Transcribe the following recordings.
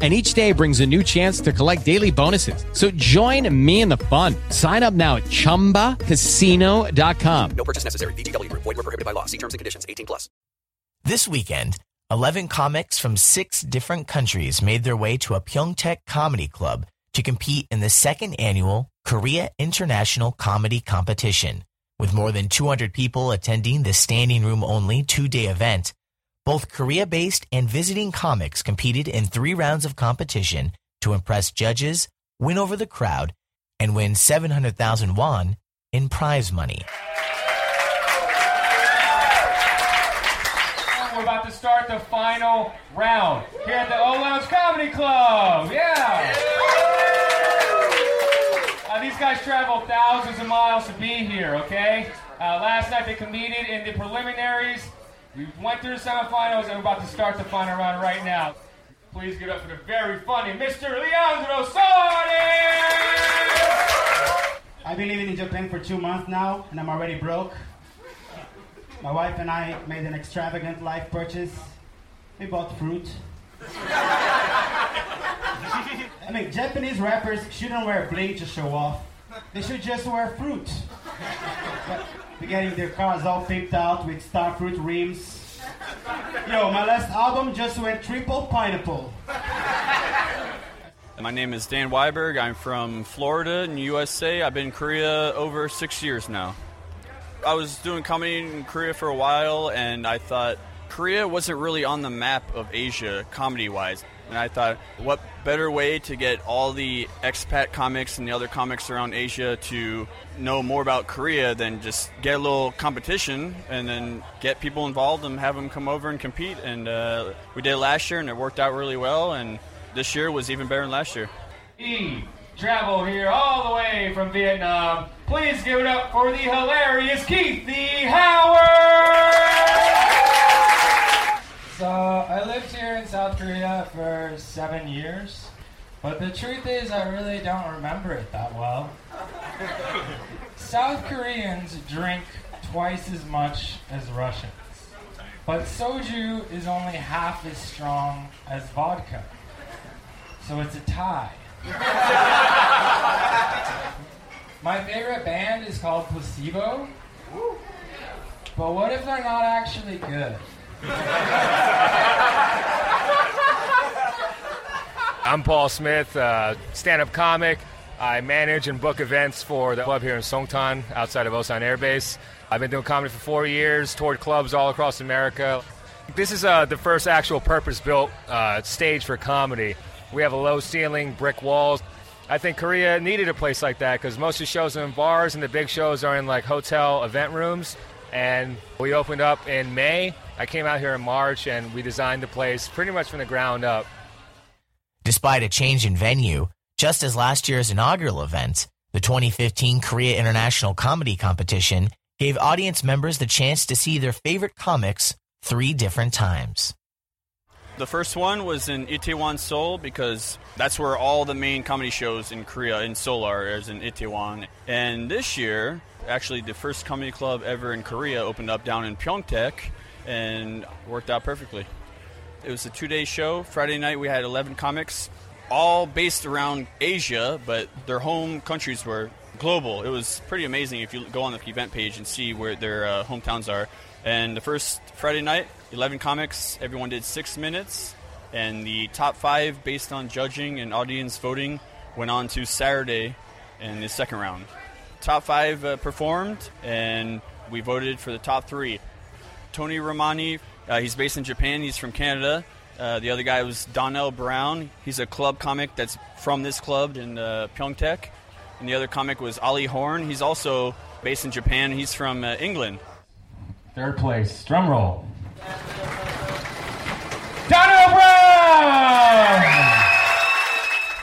And each day brings a new chance to collect daily bonuses. So join me in the fun. Sign up now at chumbacasino.com. No purchase necessary. VGW Group. Void were prohibited by law. See terms and conditions. 18 plus. This weekend, 11 comics from six different countries made their way to a Pyeongtaek Comedy Club to compete in the second annual Korea International Comedy Competition. With more than 200 people attending the standing room only two day event, both Korea based and visiting comics competed in three rounds of competition to impress judges, win over the crowd, and win 700,000 won in prize money. We're about to start the final round here at the O'Lounge Comedy Club. Yeah. Uh, these guys traveled thousands of miles to be here, okay? Uh, last night they competed in the preliminaries. We went through the semifinals and we're about to start the final round right now. Please give up for the very funny Mr. Leandro Sardi! I've been living in Japan for two months now, and I'm already broke. My wife and I made an extravagant life purchase. We bought fruit. I mean, Japanese rappers shouldn't wear bling to show off. They should just wear fruit. But they're getting their cars all pimped out with star fruit rims. Yo, my last album just went triple pineapple. My name is Dan Weiberg. I'm from Florida in USA. I've been in Korea over six years now. I was doing comedy in Korea for a while, and I thought Korea wasn't really on the map of Asia comedy wise. And I thought, what better way to get all the expat comics and the other comics around Asia to know more about Korea than just get a little competition and then get people involved and have them come over and compete. And uh, we did it last year, and it worked out really well. And this year was even better than last year. He traveled here all the way from Vietnam. Please give it up for the hilarious Keith the Howard! So I lived here in South Korea for seven years, but the truth is I really don't remember it that well. South Koreans drink twice as much as Russians, but soju is only half as strong as vodka, so it's a tie. My favorite band is called Placebo. But what if they're not actually good? I'm Paul Smith, uh, stand up comic. I manage and book events for the club here in Songtan outside of Osan Air Base. I've been doing comedy for four years, toured clubs all across America. This is uh, the first actual purpose built uh, stage for comedy. We have a low ceiling, brick walls. I think Korea needed a place like that because most of the shows are in bars and the big shows are in like hotel event rooms. And we opened up in May. I came out here in March and we designed the place pretty much from the ground up. Despite a change in venue, just as last year's inaugural event, the 2015 Korea International Comedy Competition gave audience members the chance to see their favorite comics three different times. The first one was in Itaewon, Seoul, because that's where all the main comedy shows in Korea in Seoul are, is in Itaewon. And this year, actually, the first comedy club ever in Korea opened up down in Pyeongtaek and worked out perfectly. It was a two day show. Friday night, we had 11 comics, all based around Asia, but their home countries were global. It was pretty amazing if you go on the event page and see where their uh, hometowns are. And the first Friday night, 11 comics, everyone did six minutes. And the top five, based on judging and audience voting, went on to Saturday in the second round. Top five uh, performed, and we voted for the top three. Tony Romani, uh, he's based in Japan, he's from Canada. Uh, the other guy was Donnell Brown. He's a club comic that's from this club in uh, Pyeongtaek. And the other comic was Ali Horn. He's also based in Japan. He's from uh, England. Third place, drum roll. Donnell Brown!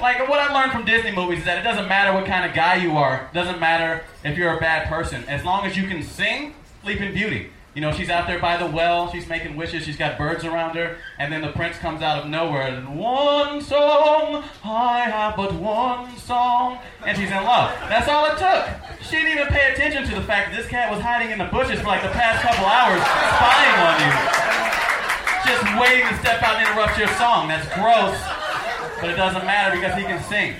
Like what I learned from Disney movies is that it doesn't matter what kind of guy you are. It doesn't matter if you're a bad person. As long as you can sing, Sleeping Beauty. You know, she's out there by the well, she's making wishes, she's got birds around her, and then the prince comes out of nowhere and one song, I have but one song, and she's in love. That's all it took. She didn't even pay attention to the fact that this cat was hiding in the bushes for like the past couple hours, spying on you. Just waiting to step out and interrupt your song. That's gross, but it doesn't matter because he can sing.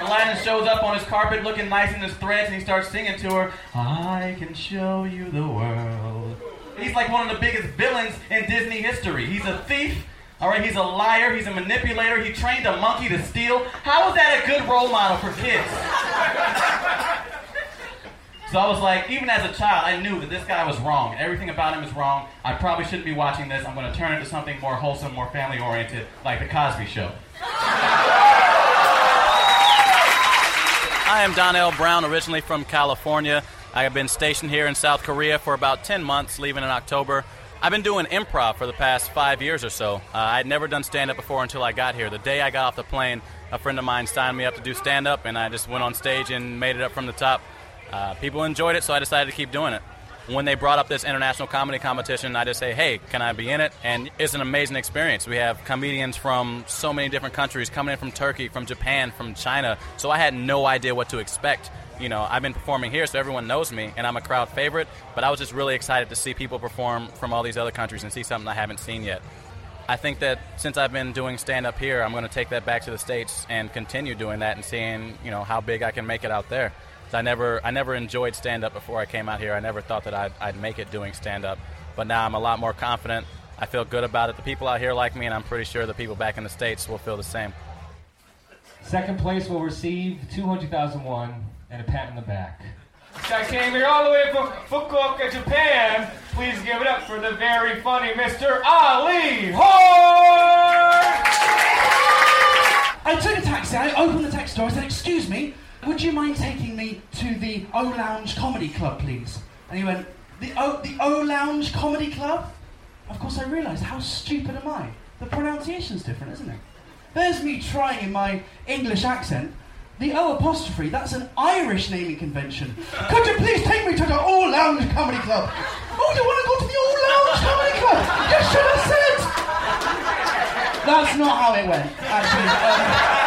Aladdin shows up on his carpet looking nice in his threads and he starts singing to her, I can show you the world. He's like one of the biggest villains in Disney history. He's a thief, all right, he's a liar, he's a manipulator, he trained a monkey to steal. How is that a good role model for kids? So I was like, even as a child, I knew that this guy was wrong. Everything about him is wrong. I probably shouldn't be watching this. I'm going to turn it into something more wholesome, more family oriented, like The Cosby Show. I am Donnell Brown, originally from California. I have been stationed here in South Korea for about 10 months, leaving in October. I've been doing improv for the past five years or so. Uh, I had never done stand up before until I got here. The day I got off the plane, a friend of mine signed me up to do stand up, and I just went on stage and made it up from the top. Uh, people enjoyed it, so I decided to keep doing it. When they brought up this international comedy competition, I just say, hey, can I be in it? And it's an amazing experience. We have comedians from so many different countries coming in from Turkey, from Japan, from China. So I had no idea what to expect. You know, I've been performing here, so everyone knows me, and I'm a crowd favorite. But I was just really excited to see people perform from all these other countries and see something I haven't seen yet. I think that since I've been doing stand up here, I'm going to take that back to the States and continue doing that and seeing, you know, how big I can make it out there. I never, I never enjoyed stand up before I came out here. I never thought that I'd, I'd make it doing stand up. But now I'm a lot more confident. I feel good about it. The people out here like me, and I'm pretty sure the people back in the States will feel the same. Second place will receive 200,000 won and a pat in the back. I came here all the way from Fukuoka, Japan. Please give it up for the very funny Mr. Ali Hort! I took a taxi, I opened the taxi door, I said, Excuse me, would you mind taking me to the O Lounge Comedy Club, please? And he went, The O, the o Lounge Comedy Club? Of course, I realised, how stupid am I? The pronunciation's different, isn't it? There's me trying in my English accent. The O apostrophe, that's an Irish naming convention. Could you please take me to the O Lounge Comedy Club? Oh, do you want to go to the O Lounge Comedy Club? You should have said! That's not how it went, actually. Um,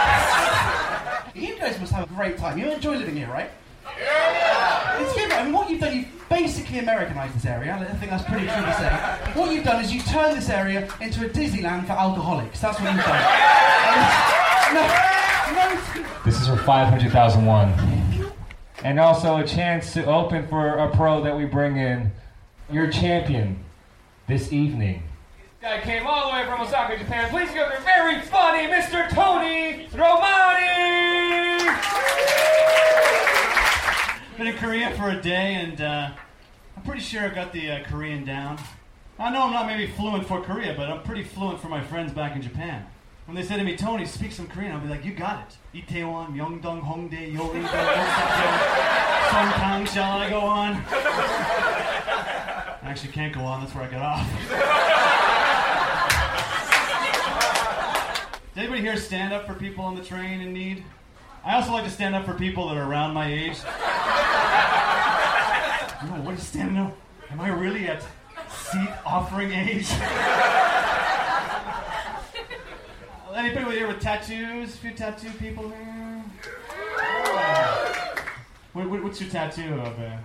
guys must have a great time. You enjoy living here, right? Yeah! It's good. I mean, what you've done, you've basically Americanized this area. I think that's pretty true to say. What you've done is you turned this area into a Disneyland for alcoholics. That's what you've done. No, no, This is for 500,000 won. And also a chance to open for a pro that we bring in, your champion, this evening. This guy came all the way from Osaka, Japan. Please give the very funny Mr. Tony Romani! Been in Korea for a day, and uh, I'm pretty sure I got the uh, Korean down. I know I'm not maybe fluent for Korea, but I'm pretty fluent for my friends back in Japan. When they say to me, Tony, speak some Korean, I'll be like, you got it. Itaewon, Myeongdong, Hongdae, Yoringa, Osaka, Songtang, shall I go on? I actually can't go on, that's where I got off. Does anybody here stand up for people on the train in need? I also like to stand up for people that are around my age. No, what is standing up? Am I really at seat offering age? Anybody here with tattoos? A few tattoo people here? What, what, what's your tattoo of? A,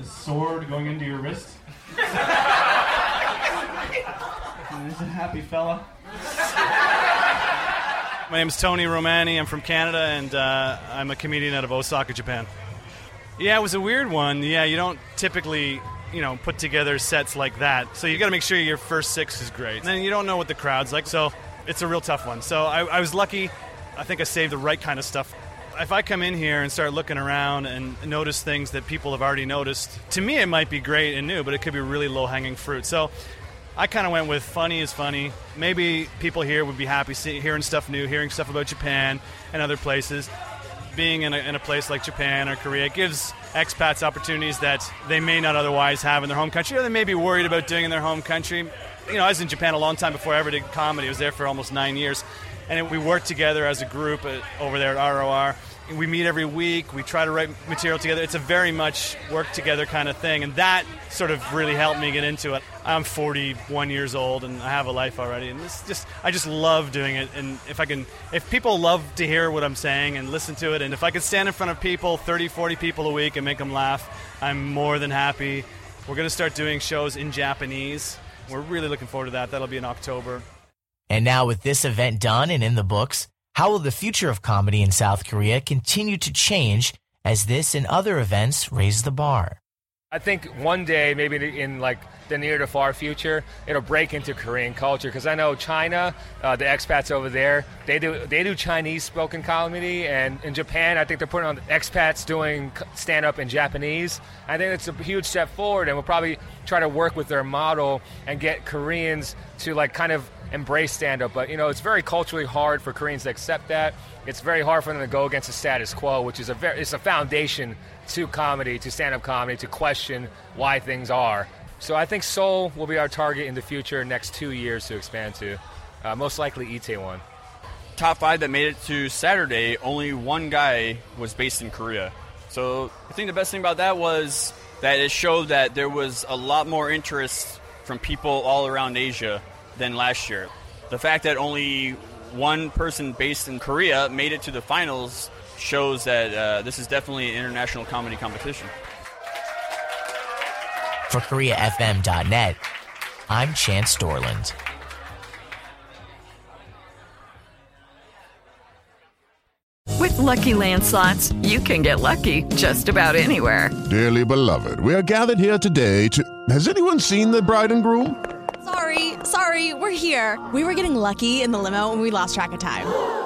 a sword going into your wrist? There's a happy fella. My name is Tony Romani. I'm from Canada, and uh, I'm a comedian out of Osaka, Japan. Yeah, it was a weird one. Yeah, you don't typically, you know, put together sets like that. So you got to make sure your first six is great. And then you don't know what the crowd's like, so it's a real tough one. So I, I was lucky. I think I saved the right kind of stuff. If I come in here and start looking around and notice things that people have already noticed, to me it might be great and new, but it could be really low hanging fruit. So I kind of went with funny is funny. Maybe people here would be happy see, hearing stuff new, hearing stuff about Japan and other places. Being in a, in a place like Japan or Korea gives expats opportunities that they may not otherwise have in their home country, or they may be worried about doing in their home country. You know, I was in Japan a long time before I ever did comedy. I was there for almost nine years, and it, we worked together as a group at, over there at ROR. we meet every week. We try to write material together. It's a very much work together kind of thing, and that sort of really helped me get into it. I'm 41 years old and I have a life already, and just I just love doing it. And if I can, if people love to hear what I'm saying and listen to it, and if I can stand in front of people, 30, 40 people a week, and make them laugh, I'm more than happy. We're to start doing shows in Japanese. We're really looking forward to that. That'll be in October. And now, with this event done and in the books, how will the future of comedy in South Korea continue to change as this and other events raise the bar? I think one day, maybe in like the near to far future, it'll break into Korean culture because I know China, uh, the expats over there, they do they do Chinese spoken comedy, and in Japan, I think they're putting on expats doing stand up in Japanese. I think it's a huge step forward, and we'll probably try to work with their model and get Koreans to like kind of embrace stand up. But you know, it's very culturally hard for Koreans to accept that. It's very hard for them to go against the status quo, which is a very it's a foundation to comedy, to stand up comedy, to question why things are. So I think Seoul will be our target in the future, next two years to expand to. Uh, most likely Itaewon. Top five that made it to Saturday, only one guy was based in Korea. So I think the best thing about that was that it showed that there was a lot more interest from people all around Asia than last year. The fact that only one person based in Korea made it to the finals shows that uh, this is definitely an international comedy competition. For KoreaFM.net, I'm Chance Dorland. With lucky landslots, you can get lucky just about anywhere. Dearly beloved, we are gathered here today to. Has anyone seen the bride and groom? Sorry, sorry, we're here. We were getting lucky in the limo and we lost track of time.